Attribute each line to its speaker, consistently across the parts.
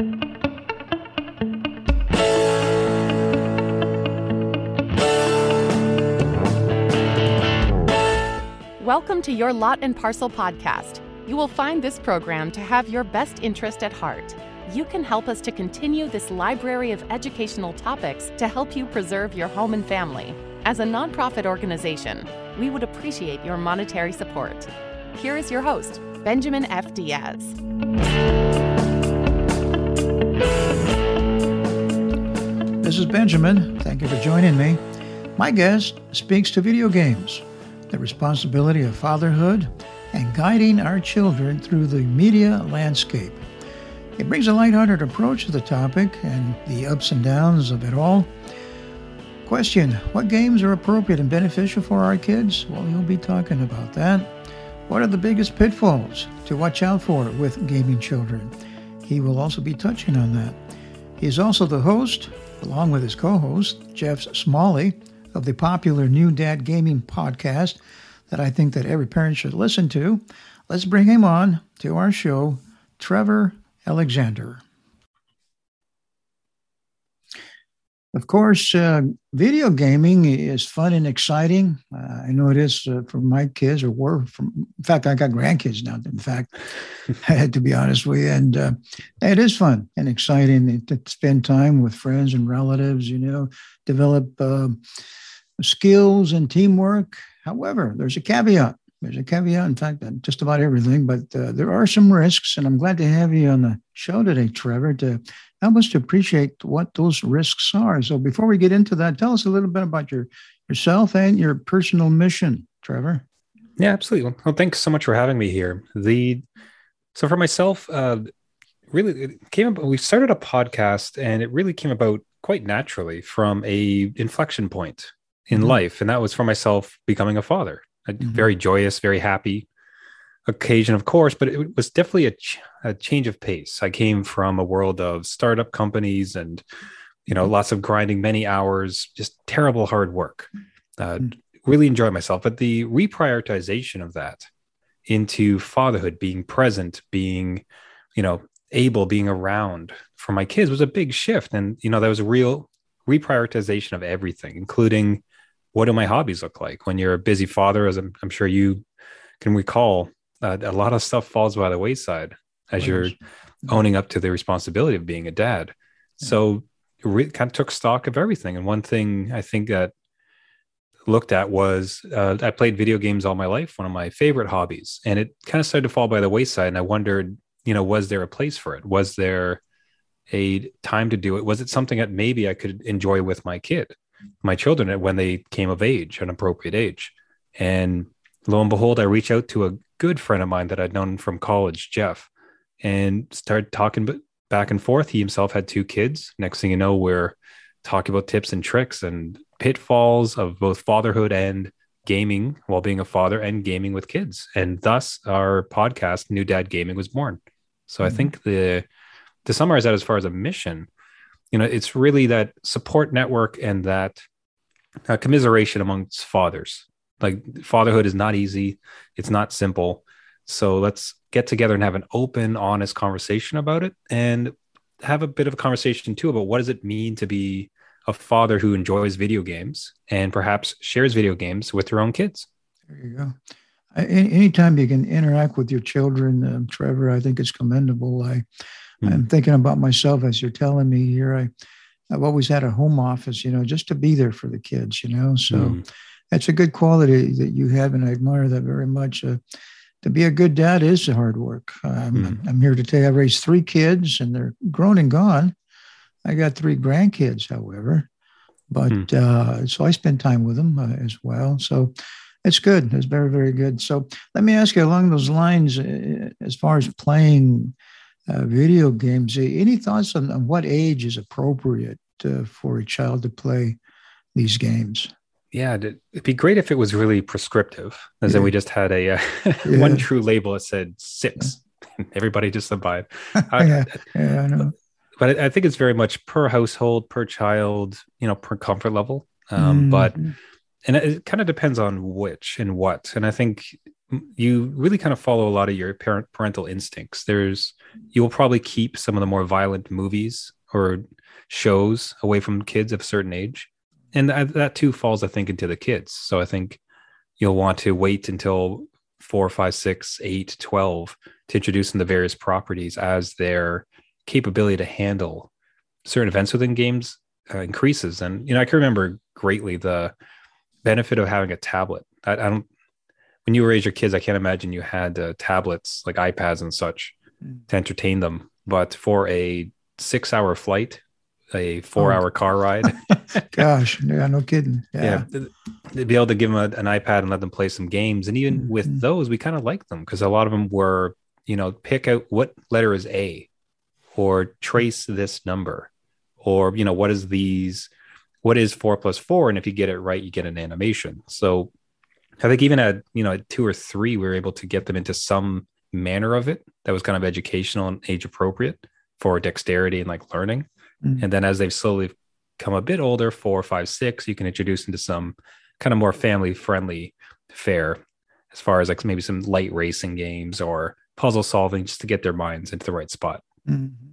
Speaker 1: Welcome to your Lot and Parcel podcast. You will find this program to have your best interest at heart. You can help us to continue this library of educational topics to help you preserve your home and family. As a nonprofit organization, we would appreciate your monetary support. Here is your host, Benjamin F. Diaz.
Speaker 2: This is Benjamin. Thank you for joining me. My guest speaks to video games, the responsibility of fatherhood, and guiding our children through the media landscape. It brings a lighthearted approach to the topic and the ups and downs of it all. Question What games are appropriate and beneficial for our kids? Well, you'll be talking about that. What are the biggest pitfalls to watch out for with gaming children? He will also be touching on that. He is also the host, along with his co host, Jeff Smalley, of the popular New Dad Gaming podcast that I think that every parent should listen to. Let's bring him on to our show, Trevor Alexander. Of course, uh, video gaming is fun and exciting. Uh, I know it is uh, for my kids, or were from. In fact, I got grandkids now. In fact, I had to be honest with you, and uh, it is fun and exciting to spend time with friends and relatives. You know, develop uh, skills and teamwork. However, there's a caveat. There's a caveat, in fact, just about everything, but uh, there are some risks, and I'm glad to have you on the show today, Trevor, to help us to appreciate what those risks are. So, before we get into that, tell us a little bit about your yourself and your personal mission, Trevor.
Speaker 3: Yeah, absolutely. Well, thanks so much for having me here. The so for myself, uh, really, it came about. We started a podcast, and it really came about quite naturally from a inflection point in mm-hmm. life, and that was for myself becoming a father a mm-hmm. very joyous, very happy occasion, of course, but it was definitely a, ch- a, change of pace. I came from a world of startup companies and, you know, lots of grinding, many hours, just terrible hard work. Uh, mm-hmm. Really enjoyed myself, but the reprioritization of that into fatherhood, being present, being, you know, able, being around for my kids was a big shift, and you know, that was a real reprioritization of everything, including what do my hobbies look like when you're a busy father as i'm, I'm sure you can recall uh, a lot of stuff falls by the wayside as you're owning up to the responsibility of being a dad. Yeah. so it kind of took stock of everything. And one thing i think that looked at was uh, i played video games all my life one of my favorite hobbies and it kind of started to fall by the wayside. And i wondered you know was there a place for it? Was there a time to do it? Was it something that maybe i could enjoy with my kid my children when they came of age, an appropriate age. And lo and behold, I reach out to a good friend of mine that I'd known from college, Jeff, and started talking back and forth. He himself had two kids. Next thing you know, we're talking about tips and tricks and pitfalls of both fatherhood and gaming while being a father and gaming with kids. And thus our podcast, New Dad Gaming, was born. So mm-hmm. I think the to summarize that as far as a mission, you know it's really that support network and that uh, commiseration amongst fathers like fatherhood is not easy it's not simple so let's get together and have an open honest conversation about it and have a bit of a conversation too about what does it mean to be a father who enjoys video games and perhaps shares video games with their own kids
Speaker 2: there you go anytime you can interact with your children um, trevor i think it's commendable i Mm. I'm thinking about myself as you're telling me here. I, I've always had a home office, you know, just to be there for the kids, you know. So mm. That's a good quality that you have, and I admire that very much. Uh, to be a good dad is hard work. Um, mm. I'm here to tell you, I raised three kids, and they're grown and gone. I got three grandkids, however, but mm. uh, so I spend time with them uh, as well. So it's good. It's very, very good. So let me ask you along those lines, uh, as far as playing uh, video games. Any thoughts on, on, what age is appropriate uh, for a child to play these games?
Speaker 3: Yeah, it'd be great if it was really prescriptive, as yeah. in we just had a uh, yeah. one true label that said six. Everybody just abide.
Speaker 2: yeah, yeah, I know.
Speaker 3: But I think it's very much per household, per child, you know, per comfort level. Um, mm. But and it, it kind of depends on which and what. And I think you really kind of follow a lot of your parent parental instincts. There's you'll probably keep some of the more violent movies or shows away from kids of a certain age, and that, that too falls, I think, into the kids. So I think you'll want to wait until four, five, six, eight, 12 to introduce them the various properties as their capability to handle certain events within games uh, increases. And, you know, I can remember greatly the benefit of having a tablet. I, I don't, when you raise your kids, I can't imagine you had uh, tablets like iPads and such mm. to entertain them. But for a six hour flight, a four oh. hour car ride.
Speaker 2: Gosh, yeah, no kidding. Yeah. yeah.
Speaker 3: to be able to give them a, an iPad and let them play some games. And even mm-hmm. with those, we kind of like them because a lot of them were, you know, pick out what letter is A or trace this number or, you know, what is these, what is four plus four? And if you get it right, you get an animation. So I think even at, you know, at two or three, we were able to get them into some manner of it that was kind of educational and age appropriate for dexterity and like learning. Mm-hmm. And then as they've slowly come a bit older, four, five, six, you can introduce into some kind of more family friendly fare as far as like maybe some light racing games or puzzle solving just to get their minds into the right spot.
Speaker 2: Mm-hmm.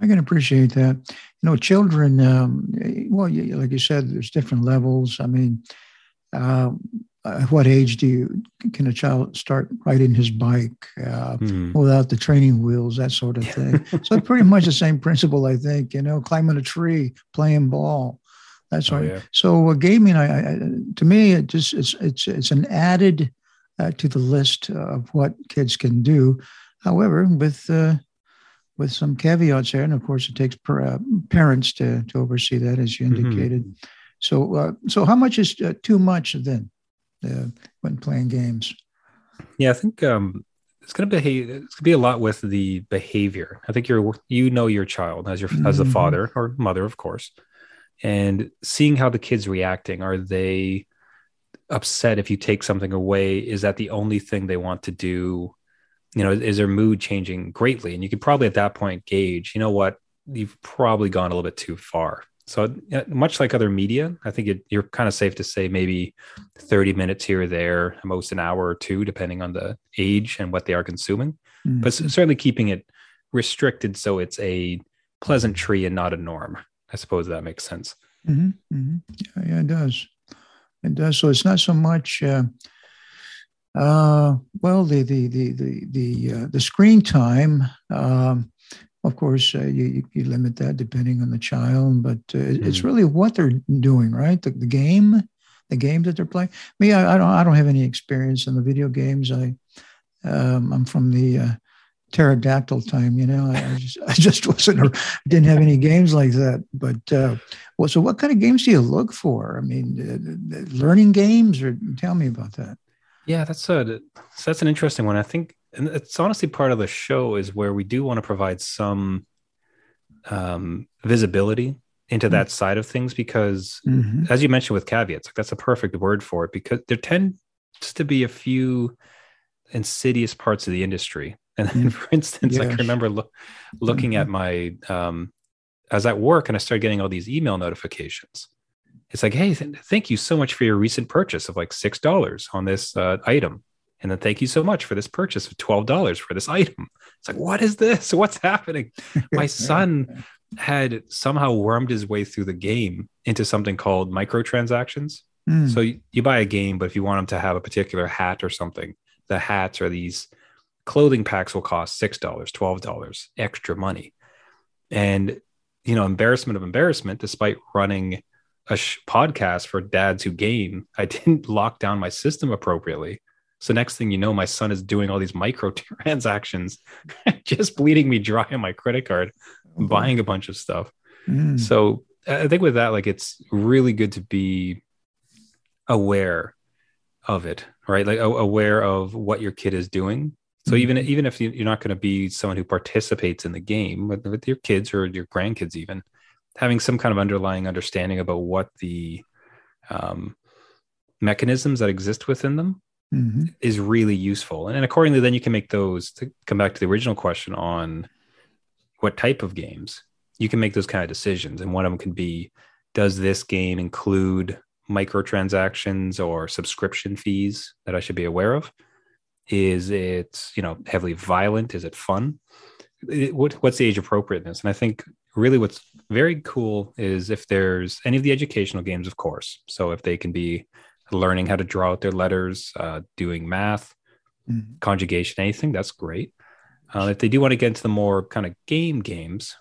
Speaker 2: I can appreciate that. You know, children, um, well, like you said, there's different levels. I mean, um, at uh, what age do you can a child start riding his bike uh, mm. without the training wheels that sort of thing so pretty much the same principle i think you know climbing a tree playing ball that's right oh, yeah. so uh, gaming I, I, to me it just it's it's it's an added uh, to the list of what kids can do however with uh, with some caveats there and of course it takes per, uh, parents to to oversee that as you mm-hmm. indicated mm-hmm. so so how much is too much then uh, when playing games.
Speaker 3: Yeah, I think um, it's going to behave. It's going to be a lot with the behavior. I think you're you know your child as your mm-hmm. as a father or mother, of course, and seeing how the kids reacting. Are they upset if you take something away? Is that the only thing they want to do? You know, is their mood changing greatly? And you could probably at that point gauge. You know what? You've probably gone a little bit too far. So much like other media, I think it, you're kind of safe to say maybe 30 minutes here or there, most an hour or two, depending on the age and what they are consuming. Mm-hmm. But certainly keeping it restricted so it's a pleasantry and not a norm. I suppose that makes sense.
Speaker 2: Mm-hmm. Mm-hmm. Yeah, yeah, it does. It does. So it's not so much. Uh, uh, well, the the the the the uh, the screen time. Um, of course, uh, you, you limit that depending on the child, but uh, mm. it's really what they're doing, right? The, the game, the game that they're playing. Me, I, I, don't, I don't have any experience in the video games. I, um, I'm from the uh, pterodactyl time, you know. I, I, just, I just wasn't, didn't have any games like that. But uh, well, so what kind of games do you look for? I mean, uh, learning games, or tell me about that.
Speaker 3: Yeah, that's a that's an interesting one. I think and it's honestly part of the show is where we do want to provide some um, visibility into mm-hmm. that side of things because mm-hmm. as you mentioned with caveats like that's a perfect word for it because there tends to be a few insidious parts of the industry and then, mm. for instance yes. i can remember lo- looking mm-hmm. at my um, i was at work and i started getting all these email notifications it's like hey th- thank you so much for your recent purchase of like six dollars on this uh, item and then thank you so much for this purchase of $12 for this item. It's like, what is this? What's happening? My son had somehow wormed his way through the game into something called microtransactions. Mm. So you, you, buy a game, but if you want them to have a particular hat or something, the hats or these clothing packs will cost $6, $12 extra money. And, you know, embarrassment of embarrassment, despite running a sh- podcast for dads who game, I didn't lock down my system appropriately. So next thing you know, my son is doing all these micro transactions, just bleeding me dry on my credit card, mm-hmm. buying a bunch of stuff. Mm. So I think with that, like it's really good to be aware of it, right? Like aware of what your kid is doing. So even even if you're not going to be someone who participates in the game with, with your kids or your grandkids, even having some kind of underlying understanding about what the um, mechanisms that exist within them mm-hmm. is really useful. And, and accordingly, then you can make those to come back to the original question on what type of games you can make those kind of decisions. And one of them can be does this game include microtransactions or subscription fees that I should be aware of? Is it you know heavily violent? Is it fun? It, what, what's the age appropriateness? And I think really what's very cool is if there's any of the educational games, of course. So if they can be learning how to draw out their letters, uh, doing math, mm-hmm. conjugation, anything, that's great. Uh, if they do want to get into the more kind of game games,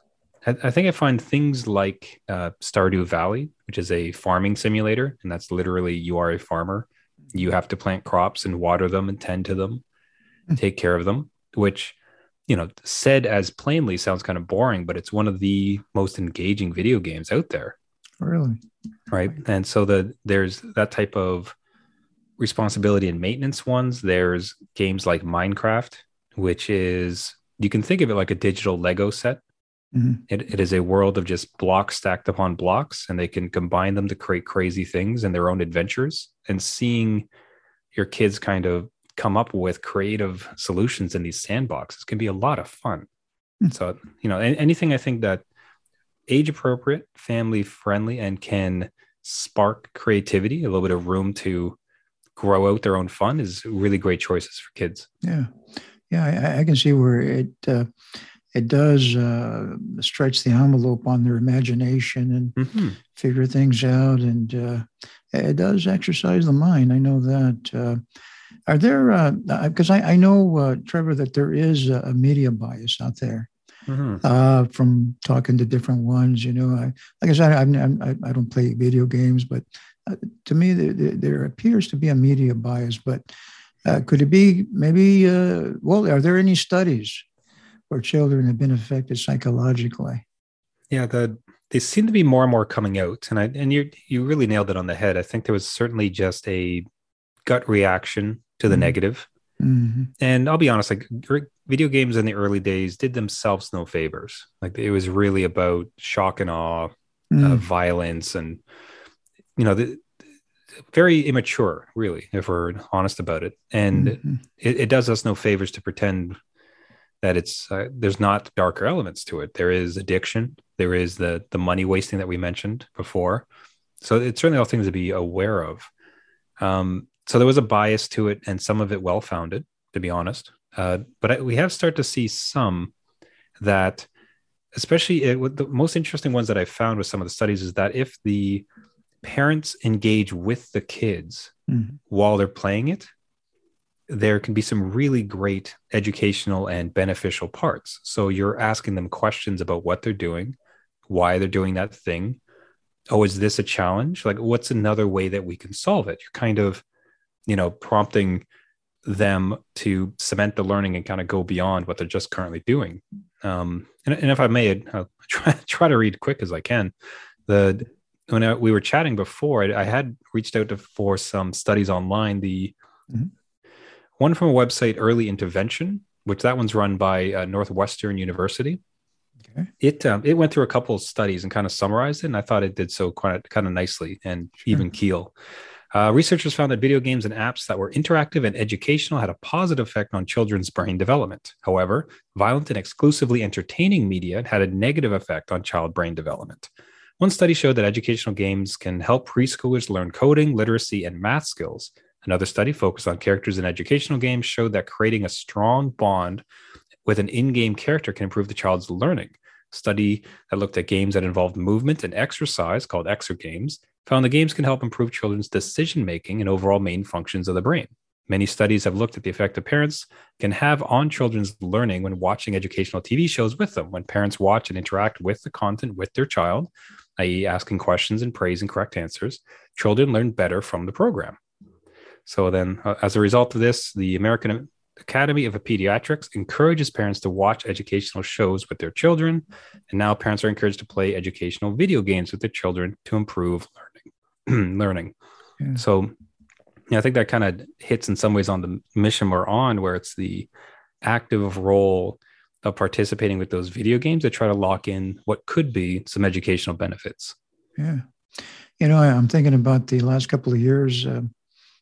Speaker 3: I, I think I find things like uh, Stardew Valley, which is a farming simulator, and that's literally you are a farmer. You have to plant crops and water them and tend to them, mm-hmm. take care of them, which you know, said as plainly sounds kind of boring, but it's one of the most engaging video games out there.
Speaker 2: Really?
Speaker 3: Right. And so the there's that type of responsibility and maintenance ones. There's games like Minecraft, which is you can think of it like a digital Lego set. Mm-hmm. It, it is a world of just blocks stacked upon blocks, and they can combine them to create crazy things and their own adventures. And seeing your kids kind of come up with creative solutions in these sandboxes can be a lot of fun. Mm-hmm. So, you know, anything I think that age appropriate, family friendly, and can spark creativity, a little bit of room to grow out their own fun is really great choices for kids.
Speaker 2: Yeah. Yeah. I, I can see where it, uh, it does uh, stretch the envelope on their imagination and mm-hmm. figure things out. And uh, it does exercise the mind. I know that. Uh, are there, because uh, I, I, know, uh, Trevor, that there is a, media bias out there. Mm-hmm. Uh, from talking to different ones, you know, I, like I said, I, I, I don't play video games, but uh, to me, there, there, appears to be a media bias. But uh, could it be maybe? Uh, well, are there any studies where children have been affected psychologically?
Speaker 3: Yeah, the they seem to be more and more coming out, and I and you you really nailed it on the head. I think there was certainly just a gut reaction to the mm-hmm. negative. Mm-hmm. And I'll be honest, like video games in the early days did themselves no favors. Like it was really about shock and awe, mm. uh, violence, and you know, the, very immature, really, if we're honest about it. And mm-hmm. it, it, does us no favors to pretend that it's uh, there's not darker elements to it. There is addiction. There is the the money wasting that we mentioned before. So it's certainly all things to be aware of. Um, so there was a bias to it and some of it well founded to be honest uh, but I, we have started to see some that especially it, the most interesting ones that i found with some of the studies is that if the parents engage with the kids mm-hmm. while they're playing it there can be some really great educational and beneficial parts. So you're asking them questions about what they're doing why they're doing that thing. Oh is this a challenge? Like what's another way that we can solve it? You're kind of you know, prompting them to cement the learning and kind of go beyond what they're just currently doing. Um, and, and, if I may, I'll try, try to read quick as I can. The when I, we were chatting before, I, I, had reached out to, for some studies online. The mm-hmm. one from a website, Early Intervention, which that one's run by uh, Northwestern University. Okay. It um, it went through a couple of studies and kind of summarized it, and I thought it did so quite kind of nicely and sure. even keel. Uh, researchers found that video games and apps that were interactive and educational had a positive effect on children's brain development. However, violent and exclusively entertaining media had a negative effect on child brain development. One study showed that educational games can help preschoolers learn coding, literacy, and math skills. Another study focused on characters in educational games showed that creating a strong bond with an in game character can improve the child's learning. Study that looked at games that involved movement and exercise, called Exergames, found the games can help improve children's decision making and overall main functions of the brain. Many studies have looked at the effect that parents can have on children's learning when watching educational TV shows with them. When parents watch and interact with the content with their child, i.e., asking questions and praising correct answers, children learn better from the program. So, then, uh, as a result of this, the American Academy of Pediatrics encourages parents to watch educational shows with their children. And now parents are encouraged to play educational video games with their children to improve learning. learning. Yeah. So yeah, I think that kind of hits in some ways on the mission we're on, where it's the active role of participating with those video games to try to lock in what could be some educational benefits.
Speaker 2: Yeah. You know, I'm thinking about the last couple of years, uh,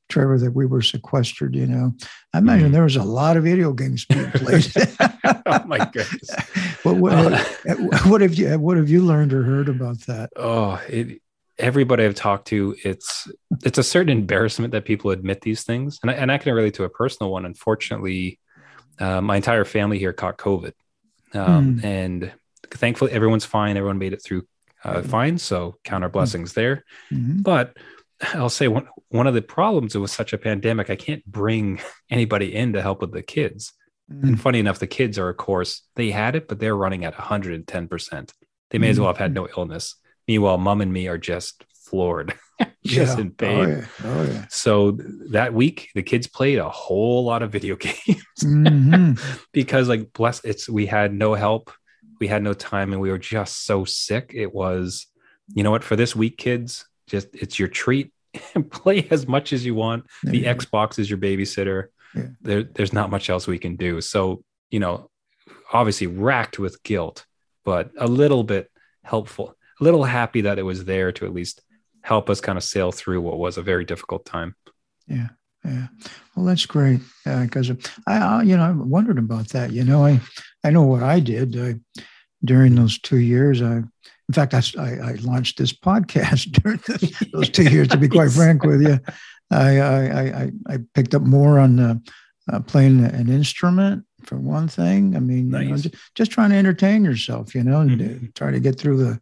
Speaker 2: Trevor, that we were sequestered. You know, I imagine mm. there was a lot of video games being played.
Speaker 3: oh my goodness!
Speaker 2: what, what, uh, what, have you What have you learned or heard about that?
Speaker 3: Oh, it everybody I've talked to, it's it's a certain embarrassment that people admit these things, and I, and I can relate to a personal one. Unfortunately, uh, my entire family here caught COVID, um, mm. and thankfully everyone's fine. Everyone made it through uh, fine, so count our hmm. blessings mm. there. Mm-hmm. But I'll say one one of the problems with such a pandemic. I can't bring anybody in to help with the kids. Mm. And funny enough, the kids are, of course, they had it, but they're running at 110 percent. They may as well have had mm-hmm. no illness. Meanwhile, mom and me are just floored, just
Speaker 2: yeah.
Speaker 3: in pain. Oh, yeah. Oh, yeah. So that week, the kids played a whole lot of video games mm-hmm. because, like, bless it's we had no help, we had no time, and we were just so sick. It was, you know what, for this week, kids, just it's your treat. play as much as you want. The Xbox is your babysitter. There, there's not much else we can do. So, you know, obviously racked with guilt, but a little bit helpful a little happy that it was there to at least help us kind of sail through what was a very difficult time.
Speaker 2: Yeah. Yeah. Well, that's great. Because uh, I, I, you know, I wondered about that. You know, I, I know what I did I, during those two years. I, in fact, I, I, launched this podcast during those two years. To be quite frank with you, I, I, I, I picked up more on uh, uh, playing an instrument for one thing. I mean, nice. you know, just, just, trying to entertain yourself, you know, mm-hmm. and try to get through the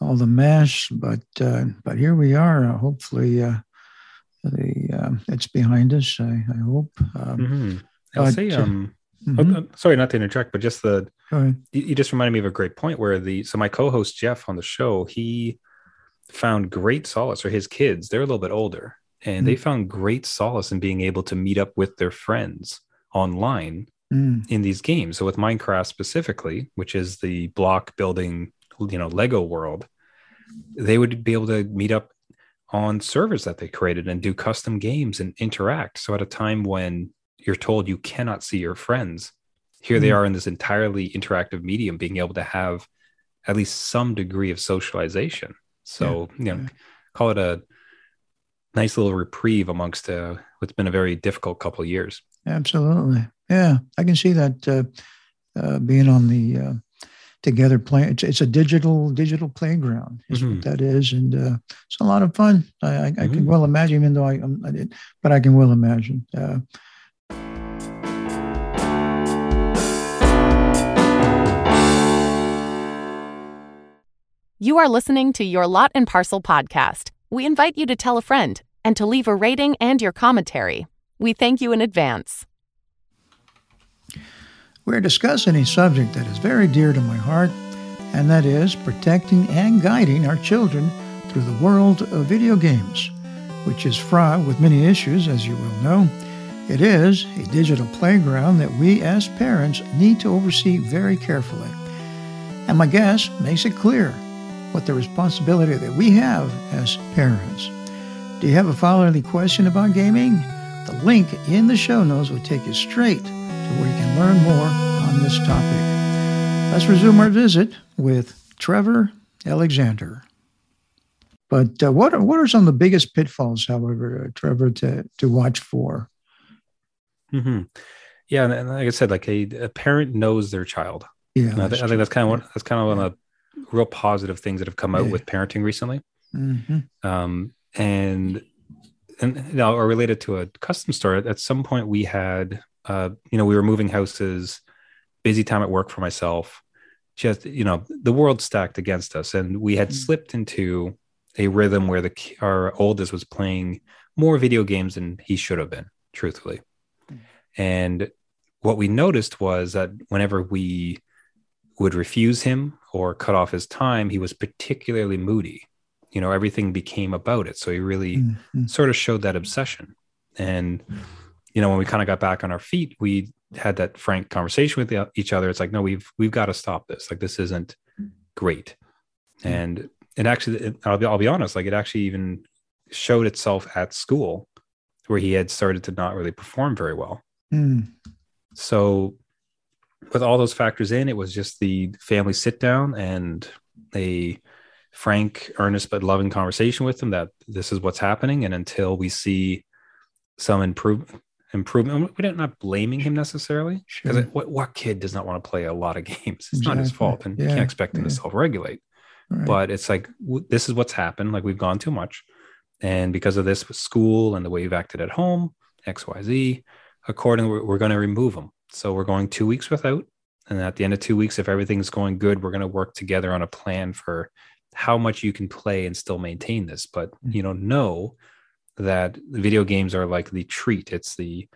Speaker 2: all the mess. But uh, but here we are. Uh, hopefully, uh, the uh, it's behind us. I, I hope. Um,
Speaker 3: mm-hmm. I'll but, say, um, mm-hmm. oh, sorry, not to interject, but just the you, you just reminded me of a great point where the so my co-host Jeff on the show he found great solace, or his kids they're a little bit older, and mm-hmm. they found great solace in being able to meet up with their friends online mm. in these games. So with Minecraft specifically, which is the block building you know lego world they would be able to meet up on servers that they created and do custom games and interact so at a time when you're told you cannot see your friends here mm they are in this entirely interactive medium being able to have at least some degree of socialization so yeah. you know call it a nice little reprieve amongst uh, what's been a very difficult couple of years
Speaker 2: absolutely yeah i can see that uh, uh, being on the uh, together playing. It's, it's, a digital digital playground is mm-hmm. what that is, and uh, it's a lot of fun. I, I, mm-hmm. I, can well imagine, even though I, I did, but I can well imagine. Uh,
Speaker 1: you are listening to your Lot and Parcel podcast. We invite you to tell a friend and to leave a rating and your commentary. We thank you in advance.
Speaker 2: We're discussing a subject that is very dear to my heart, and that is protecting and guiding our children through the world of video games, which is fraught with many issues, as you will know. It is a digital playground that we as parents need to oversee very carefully. And my guest makes it clear what the responsibility that we have as parents. Do you have a fatherly question about gaming? The link in the show notes will take you straight to where you can learn more on this topic. Let's resume our visit with Trevor Alexander. But uh, what are, what are some of the biggest pitfalls, however, uh, Trevor, to to watch for?
Speaker 3: Mm-hmm. Yeah, and, and, like I said, like a, a parent knows their child. Yeah, I, th- I, think that's kind of one. That's kind of one of the real positive things that have come out yeah. with parenting recently. Mm-hmm. Um, and and now, are related to a custom store. At some point, we had uh, you know, we were moving houses, busy time at work for myself. Just, you know, the world stacked against us. And we had mm-hmm. slipped into a rhythm where the our oldest was playing more video games than he should have been, truthfully. Mm-hmm. And what we noticed was that whenever we would refuse him or cut off his time, he was particularly moody. You know, everything became about it. So he really mm-hmm. sort of showed that obsession. And you know, when we kind of got back on our feet, we had that frank conversation with the, each other. It's like, no, we've we've got to stop this. Like this isn't great. Mm-hmm. And and actually, it, I'll be I'll be honest. Like it actually even showed itself at school, where he had started to not really perform very well. Mm. So, with all those factors in, it was just the family sit down and a frank, earnest but loving conversation with them that this is what's happening, and until we see some improvement improvement. We're not blaming him necessarily because sure. what, what kid does not want to play a lot of games? It's exactly. not his fault, and yeah. you can't expect him yeah. to self regulate. right. but it's like w- this is what's happened. Like we've gone too much, and because of this with school and the way you've acted at home, X Y Z. Accordingly, we're, we're going to remove them. So we're going two weeks without, and at the end of two weeks, if everything's going good, we're going to work together on a plan for how much you can play and still maintain this. But mm-hmm. you know, know that video games are like the treat. It's the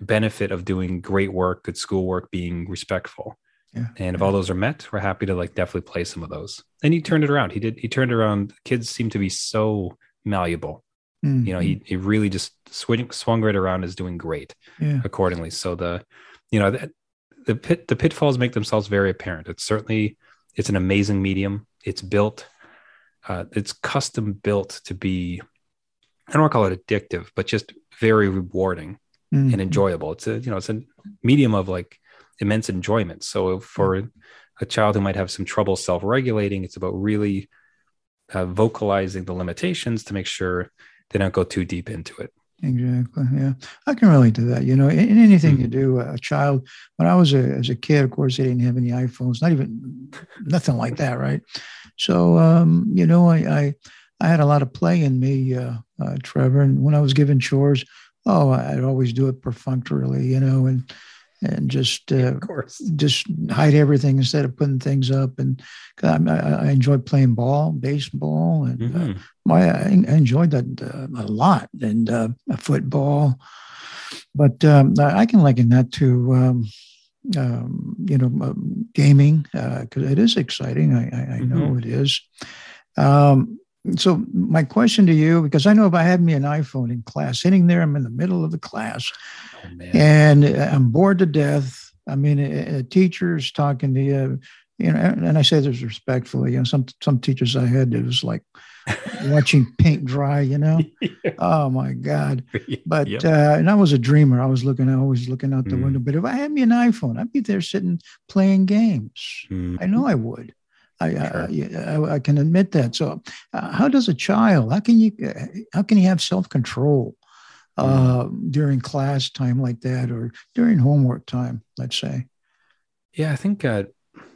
Speaker 3: benefit of doing great work, good schoolwork, being respectful. Yeah. And if yeah. all those are met, we're happy to like definitely play some of those. And he turned it around. He did. He turned around. Kids seem to be so malleable. Mm-hmm. You know, he he really just swing, swung right around is doing great. Yeah. Accordingly, so the, you know, the, the pit the pitfalls make themselves very apparent. It's certainly it's an amazing medium. It's built, uh, it's custom built to be. I don't want to call it addictive, but just very rewarding mm-hmm. and enjoyable. It's a you know it's a medium of like immense enjoyment. So for a child who might have some trouble self-regulating, it's about really uh, vocalizing the limitations to make sure they don't go too deep into it.
Speaker 2: Exactly. Yeah, I can relate to that. You know, in, in anything mm-hmm. you do, a child. When I was a as a kid, of course, they didn't have any iPhones, not even nothing like that, right? So, um, you know, I, I I had a lot of play in me, uh, uh, Trevor. And when I was given chores, oh, I'd always do it perfunctorily, you know, and and just uh, of course just hide everything instead of putting things up. And I, I enjoyed playing ball, baseball, and uh, mm-hmm. uh, my I enjoyed that uh, a lot, and uh, football. But um, I can liken that to. Um, um, you know, um, gaming because it is exciting. I, I, I know mm-hmm. it is. Um, so my question to you, because I know if I had me an iPhone in class, sitting there, I'm in the middle of the class, oh, and I'm bored to death. I mean, a, a teacher's talking to you, you know, and I say this respectfully. You know, some some teachers I had, it was like watching paint dry. You know, yeah. oh my god. But yep. uh, and I was a dreamer. I was looking, I always looking out the mm. window. But if I had me an iPhone, I'd be there sitting playing games. Mm. I know I would. I, sure. I, I, can admit that. So, uh, how does a child? How can you? Uh, how can you have self control uh, mm. during class time like that, or during homework time? Let's say.
Speaker 3: Yeah, I think. Uh,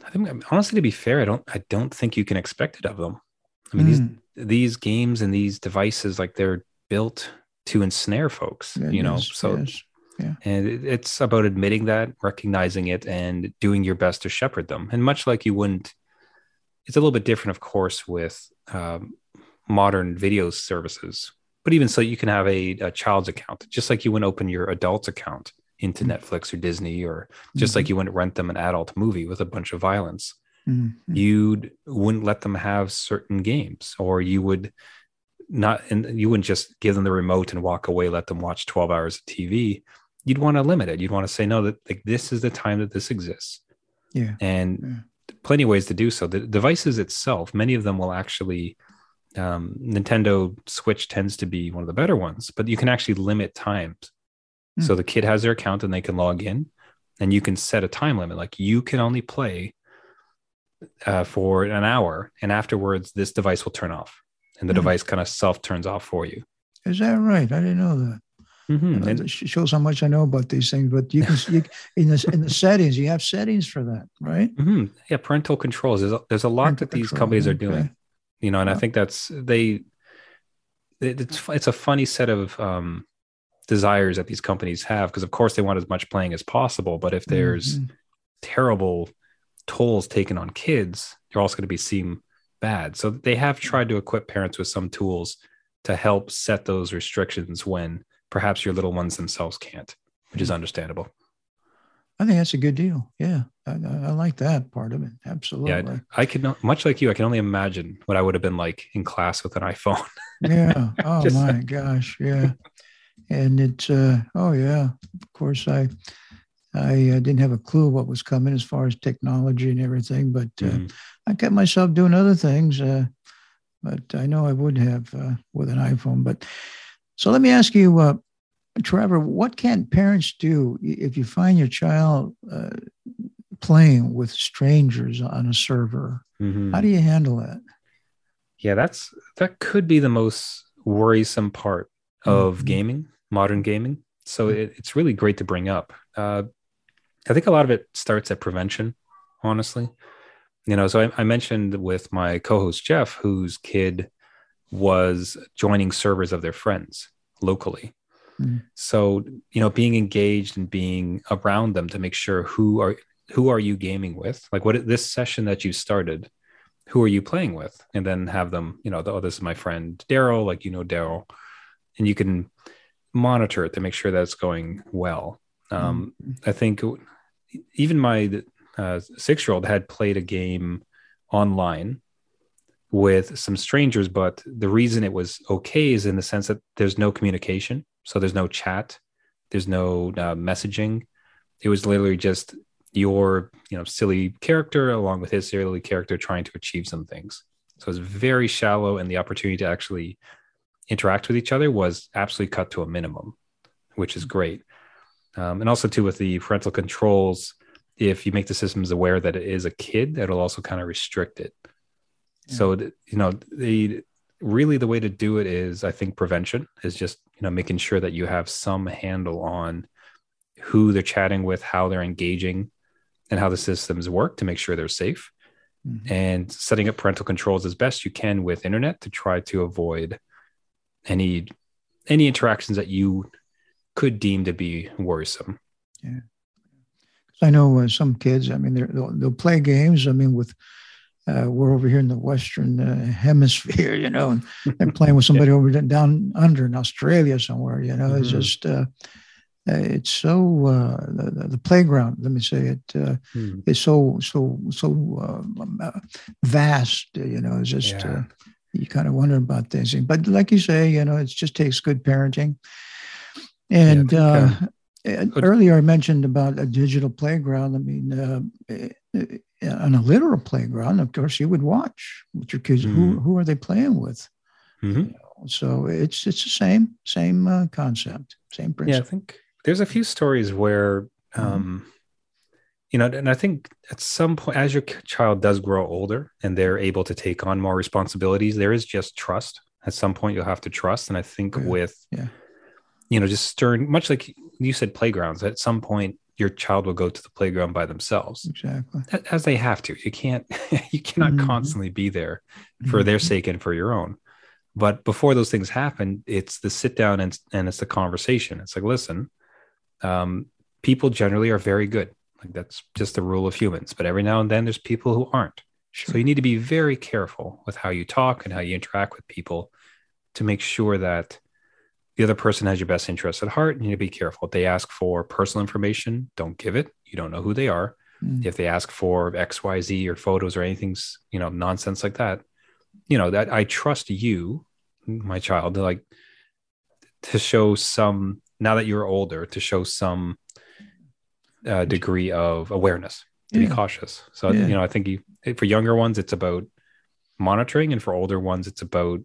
Speaker 3: I think honestly, to be fair, I don't. I don't think you can expect it of them. I mean, mm. these these games and these devices, like they're built to ensnare folks. It you know, so. Yes. Yeah. And it's about admitting that, recognizing it, and doing your best to shepherd them. And much like you wouldn't it's a little bit different, of course, with um, modern video services. But even so, you can have a, a, child's account, just like you wouldn't open your adult's account into mm-hmm. Netflix or Disney, or just mm-hmm. like you wouldn't rent them an adult movie with a bunch of violence. Mm-hmm. You wouldn't let them have certain games, or you would not, and you wouldn't just give them the remote and walk away, let them watch 12 hours of TV. You'd want to limit it. You'd want to say, no, that like this is the time that this exists.
Speaker 2: Yeah.
Speaker 3: And
Speaker 2: yeah
Speaker 3: plenty of ways to do so. The devices itself, many of them will actually, um, Nintendo Switch tends to be one of the better ones, but you can actually limit times. Mm. So the kid has their account and they can log in, and you can set a time limit. Like you can only play uh, for an hour, and afterwards, this device will turn off, and the mm. device kind of self turns off for you.
Speaker 2: Is that right? I didn't know that. Mm-hmm. And it shows how much I know about these things. But you can you, in the in the settings, you have settings for that, right?
Speaker 3: Mm-hmm. Yeah, parental controls. There's a, there's a lot parental that these control. companies are doing. Okay. You know, and yeah. I think that's they. It's it's a funny set of um, desires that these companies have because, of course, they want as much playing as possible. But if there's mm-hmm. terrible tolls taken on kids, you're also going to be seen bad. So they have tried to equip parents with some tools to help set those restrictions when perhaps your little ones themselves can't, which is hmm. understandable.
Speaker 2: I think that's a good deal. Yeah, I, I like that part of it. Absolutely. Yeah,
Speaker 3: I could not much like you. I can only imagine what I would have been like in class with an iPhone.
Speaker 2: yeah. Oh my gosh. Yeah. And it's uh, oh yeah. Of course, I I uh, didn't have a clue what was coming as far as technology and everything, but uh, mm. I kept myself doing other things. Uh, but I know I would have uh, with an iPhone. But so let me ask you, uh, Trevor, what can parents do if you find your child uh, playing with strangers on a server? Mm-hmm. How do you handle that?
Speaker 3: Yeah, that's that could be the most worrisome part of mm-hmm. gaming, modern gaming. So it, it's really great to bring up. Uh, I think a lot of it starts at prevention, honestly. you know, so I, I mentioned with my co-host Jeff, whose kid was joining servers of their friends locally. Mm-hmm. So, you know, being engaged and being around them to make sure who are who are you gaming with? Like what this session that you started, who are you playing with? And then have them, you know, oh, this is my friend Daryl, like you know Daryl. And you can monitor it to make sure that it's going well. Um, mm-hmm. I think even my uh, six year old had played a game online with some strangers, but the reason it was okay is in the sense that there's no communication. So there's no chat, there's no uh, messaging. It was literally just your, you know, silly character along with his silly character trying to achieve some things. So it's very shallow, and the opportunity to actually interact with each other was absolutely cut to a minimum, which is great. Um, and also too with the parental controls, if you make the systems aware that it is a kid, it'll also kind of restrict it. Yeah. So you know, the really the way to do it is, I think, prevention is just you know making sure that you have some handle on who they're chatting with, how they're engaging, and how the systems work to make sure they're safe. Mm-hmm. And setting up parental controls as best you can with internet to try to avoid any any interactions that you could deem to be worrisome.
Speaker 2: Yeah. I know uh, some kids. I mean, they'll, they'll play games. I mean, with uh, we're over here in the Western uh, Hemisphere, you know, and they're playing with somebody yeah. over down under in Australia somewhere. You know, mm-hmm. it's just uh, uh, it's so uh, the, the, playground. Let me say it mm. is so so so um, vast. You know, it's just yeah. you kind of wonder about things. But like you say, you know, it just takes good parenting. And yeah, earlier I mentioned about a digital playground. I mean, eh, on a literal playground, of course, you would watch with your kids. Mm-hmm. Who who are they playing with? Mm-hmm. You know, so it's it's the same same uh, concept, same principle.
Speaker 3: Yeah, I think there's a few stories where, mm-hmm. um, mm-hmm. you know, and I think at some point, as your child does grow older and they're able to take on more responsibilities, there is just trust. At some point, you'll have to trust, and I think yeah. with
Speaker 2: yeah
Speaker 3: you know, just stern, much like you said, playgrounds. At some point, your child will go to the playground by themselves.
Speaker 2: Exactly.
Speaker 3: As they have to. You can't, you cannot mm-hmm. constantly be there for mm-hmm. their sake and for your own. But before those things happen, it's the sit down and, and it's the conversation. It's like, listen, um, people generally are very good. Like that's just the rule of humans. But every now and then there's people who aren't. Sure. So you need to be very careful with how you talk and how you interact with people to make sure that the other person has your best interest at heart. You need to be careful. If they ask for personal information, don't give it. You don't know who they are. Mm. If they ask for X, Y, Z or photos or anything's, you know, nonsense like that, you know, that I trust you, my child, to like to show some now that you're older, to show some uh, degree of awareness, to yeah. be cautious. So yeah. you know, I think you, for younger ones, it's about monitoring, and for older ones, it's about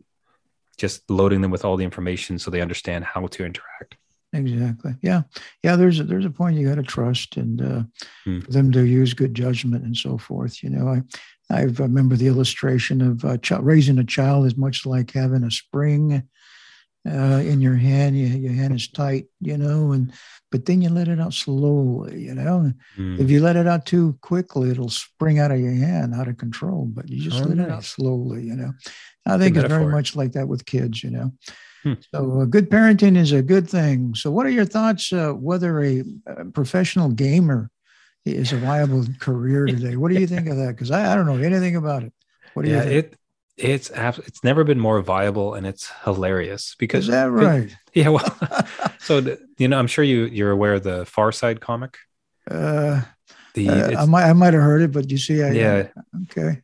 Speaker 3: just loading them with all the information so they understand how to interact.
Speaker 2: Exactly. Yeah. Yeah there's a there's a point you got to trust and uh, hmm. for them to use good judgment and so forth you know. I i remember the illustration of uh, ch- raising a child is much like having a spring uh, in your hand. You, your hand is tight, you know, and but then you let it out slowly, you know. Mm. If you let it out too quickly, it'll spring out of your hand, out of control. But you just oh, let nice. it out slowly, you know. I think it's very much like that with kids, you know. Hmm. So, uh, good parenting is a good thing. So, what are your thoughts uh, whether a, a, professional gamer is a viable career today? What do you think of that? Because I, I, don't know anything about it. What do yeah, you think? It,
Speaker 3: it's it's never been more viable and it's hilarious because
Speaker 2: is that right?
Speaker 3: yeah, well, so you know, I'm sure you you're aware of the Far Side comic.
Speaker 2: Uh, the uh, I might I might have heard it, but you see, I,
Speaker 3: yeah,
Speaker 2: okay,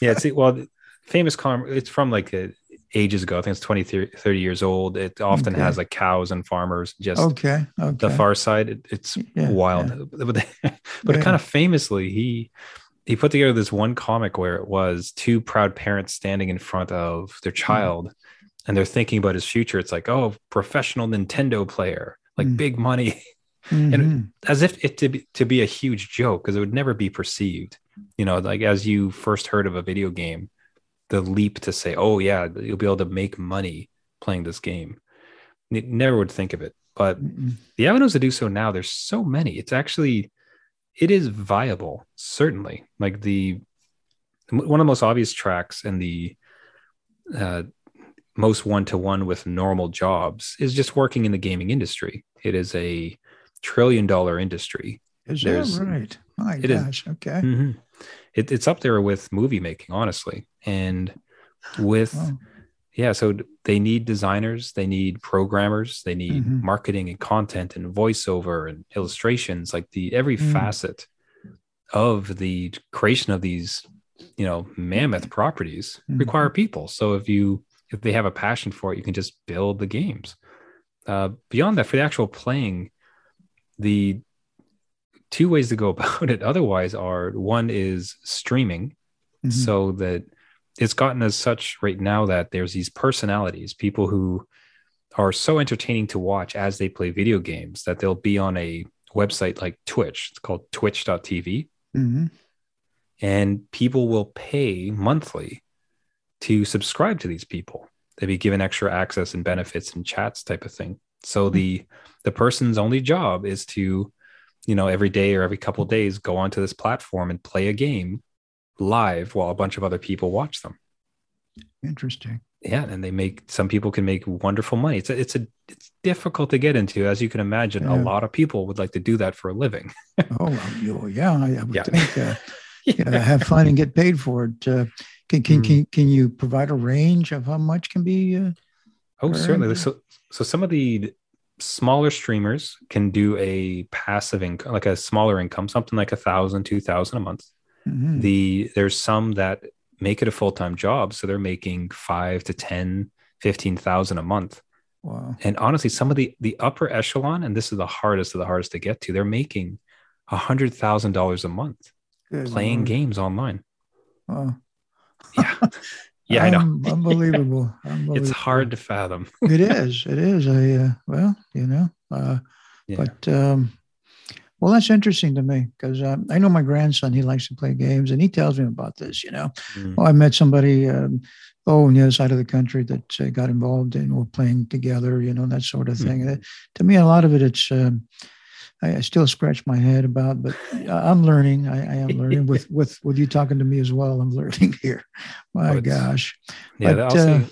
Speaker 3: yeah. It's well, famous comic. It's from like a, ages ago. I think it's 20, 30 years old. It often okay. has like cows and farmers. Just
Speaker 2: okay,
Speaker 3: okay. The Far Side. It, it's yeah, wild, yeah. but but yeah. kind of famously, he he put together this one comic where it was two proud parents standing in front of their hmm. child mm. and they're thinking about his future it's like oh professional nintendo player like mm. big money mm-hmm. and as if it to be, to be a huge joke because it would never be perceived you know like as you first heard of a video game the leap to say oh yeah you'll be able to make money playing this game you never would think of it but mm the avenues to do so now there's so many it's actually it is viable certainly like the one of the most obvious tracks and the uh, most one to one with normal jobs is just working in the gaming industry. It is a trillion dollar industry.
Speaker 2: Is There's, that right? My gosh. Is, okay. Mm-hmm.
Speaker 3: It, it's up there with movie making, honestly. And with, oh. Yeah, so they need designers, they need programmers, they need mm-hmm. marketing and content and voiceover and illustrations, like the every mm. facet of the creation of these, you know, mammoth properties mm-hmm. require people. So if you, if they have a passion for it, you can just build the games. Uh, beyond that, for the actual playing, the two ways to go about it otherwise are one is streaming mm-hmm. so that it's gotten as such right now that there's these personalities people who are so entertaining to watch as they play video games that they'll be on a website like twitch it's called twitch.tv mm-hmm. and people will pay monthly to subscribe to these people they'll be given extra access and benefits and chats type of thing so mm-hmm. the the person's only job is to you know every day or every couple days go onto this platform and play a game live while a bunch of other people watch them
Speaker 2: interesting
Speaker 3: yeah and they make some people can make wonderful money it's a, it's a it's difficult to get into as you can imagine yeah. a lot of people would like to do that for a living
Speaker 2: oh yeah i, I would yeah. think uh, yeah. have fun and get paid for it uh, can, can, mm. can, can you provide a range of how much can be uh,
Speaker 3: oh earned? certainly so so some of the smaller streamers can do a passive income, like a smaller income, something like a thousand, two thousand a month. Mm-hmm. The there's some that make it a full time job, so they're making five to ten, fifteen thousand a month. Wow. And honestly, some of the the upper echelon, and this is the hardest of the hardest to get to, they're making a hundred thousand dollars a month Good playing Lord. games online. Wow. Yeah. Yeah, I know.
Speaker 2: unbelievable. unbelievable.
Speaker 3: It's hard to fathom.
Speaker 2: it is. It is. I uh, well, you know, uh, yeah. but um, well, that's interesting to me because um, I know my grandson. He likes to play games, and he tells me about this. You know, mm. oh, I met somebody. Um, oh, on the other side of the country that uh, got involved and we're playing together. You know, that sort of thing. Mm. to me, a lot of it, it's. Um, I, I, still scratch my head about, but I'm learning. I, I am learning with with with you talking to me as well. I'm learning here. My oh, gosh.
Speaker 3: Yeah. But, also, uh,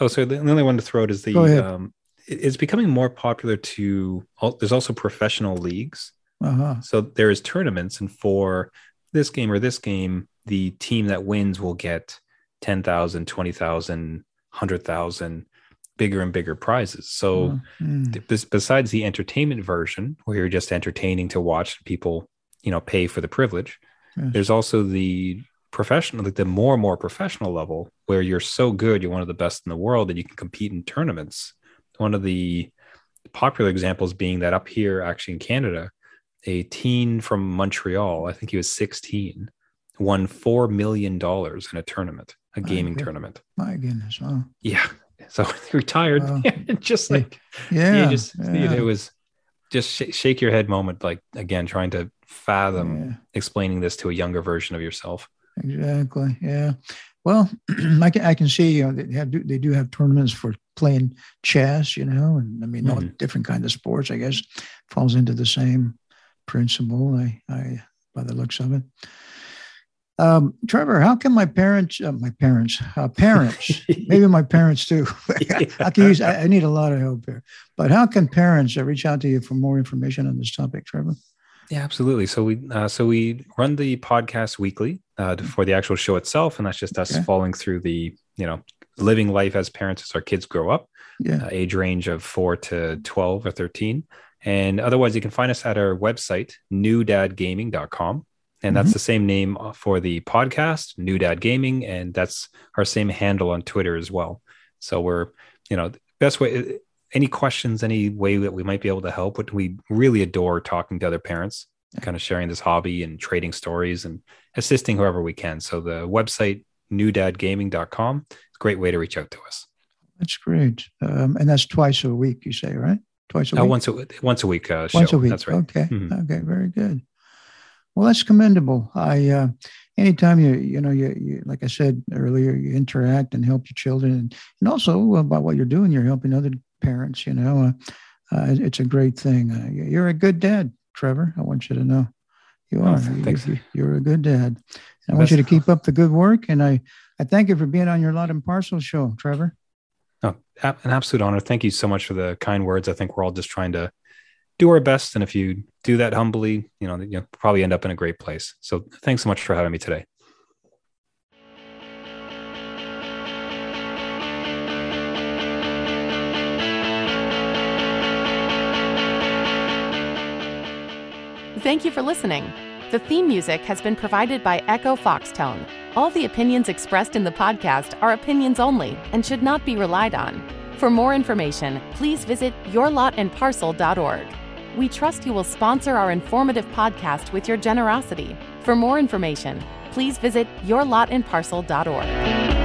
Speaker 3: oh, so the only one to throw it is the. Um, it's becoming more popular to. There's also professional leagues. Uh-huh. So there is tournaments, and for this game or this game, the team that wins will get 10,000, 20,000, 100,000 bigger and bigger prizes. So, mm. besides the entertainment version, where you're just entertaining to watch people, you know, pay for the privilege, yes. there's also the professional, like the more and more professional level, where you're so good, you're one of the best in the world, and you can compete in tournaments. One of the popular examples being that up here, actually in Canada, a teen from Montreal, I think he was 16, won $4 million in a tournament, a gaming tournament.
Speaker 2: My goodness. Wow.
Speaker 3: Yeah. So he retired, uh, just like
Speaker 2: yeah,
Speaker 3: just yeah. It was just sh- shake your head moment, like again trying to fathom yeah. explaining this to a younger version of yourself.
Speaker 2: Exactly. Yeah. Well, I can I can see you know they have they do have tournaments for playing chess, you know, and I mean mm-hmm. all different kind of sports. I guess falls into the same principle. I I by the looks of it. Um, Trevor, how can my parents, uh, my parents, uh, parents, maybe my parents too. I can use. I, I, need a lot of help here. But how can parents uh, reach out to you for more information on this topic, Trevor?
Speaker 3: Yeah, absolutely. So we uh, so we run the podcast weekly uh, for the actual show itself, and that's just us okay. following through the you know living life as parents as our kids grow up. Yeah, uh, age range of four to twelve or thirteen. And otherwise, you can find us at our website, newdadgaming.com and that's mm-hmm. the same name uh, for the podcast new dad gaming and that's our same handle on twitter as well. So we're you know best way uh, any questions any way that we might be able to help but we really adore talking to other parents kind of sharing this hobby and trading stories and assisting whoever we can. So the website newdadgaming.com great way to reach out to us.
Speaker 2: That's great. Um, and that's twice a week you say right twice a uh,
Speaker 3: once a once a week uh,
Speaker 2: once a week
Speaker 3: that's right
Speaker 2: okay mm-hmm. okay very good well, that's commendable. I, uh, anytime you, you know, you, you, like I said earlier, you interact and help your children, and, and also about what you're doing, you're helping other parents. You know, uh, uh, it's a great thing. Uh, you're a good dad, Trevor. I want you to know you oh, are. Oh,
Speaker 3: thanks.
Speaker 2: You, are a good dad, I want you to keep up the good work, and I I thank you for being on your lot and parcel show, Trevor.
Speaker 3: Oh, an absolute honor. Thank you so much for the kind words. I think we're all just trying to do our best, and if you do that humbly, you know, you'll probably end up in a great place. So, thanks so much for having me today.
Speaker 1: Thank you for listening. The theme music has been provided by Echo Foxtone. All the opinions expressed in the podcast are opinions only and should not be relied on. For more information, please visit yourlotandparcel.org. We trust you will sponsor our informative podcast with your generosity. For more information, please visit yourlotandparcel.org.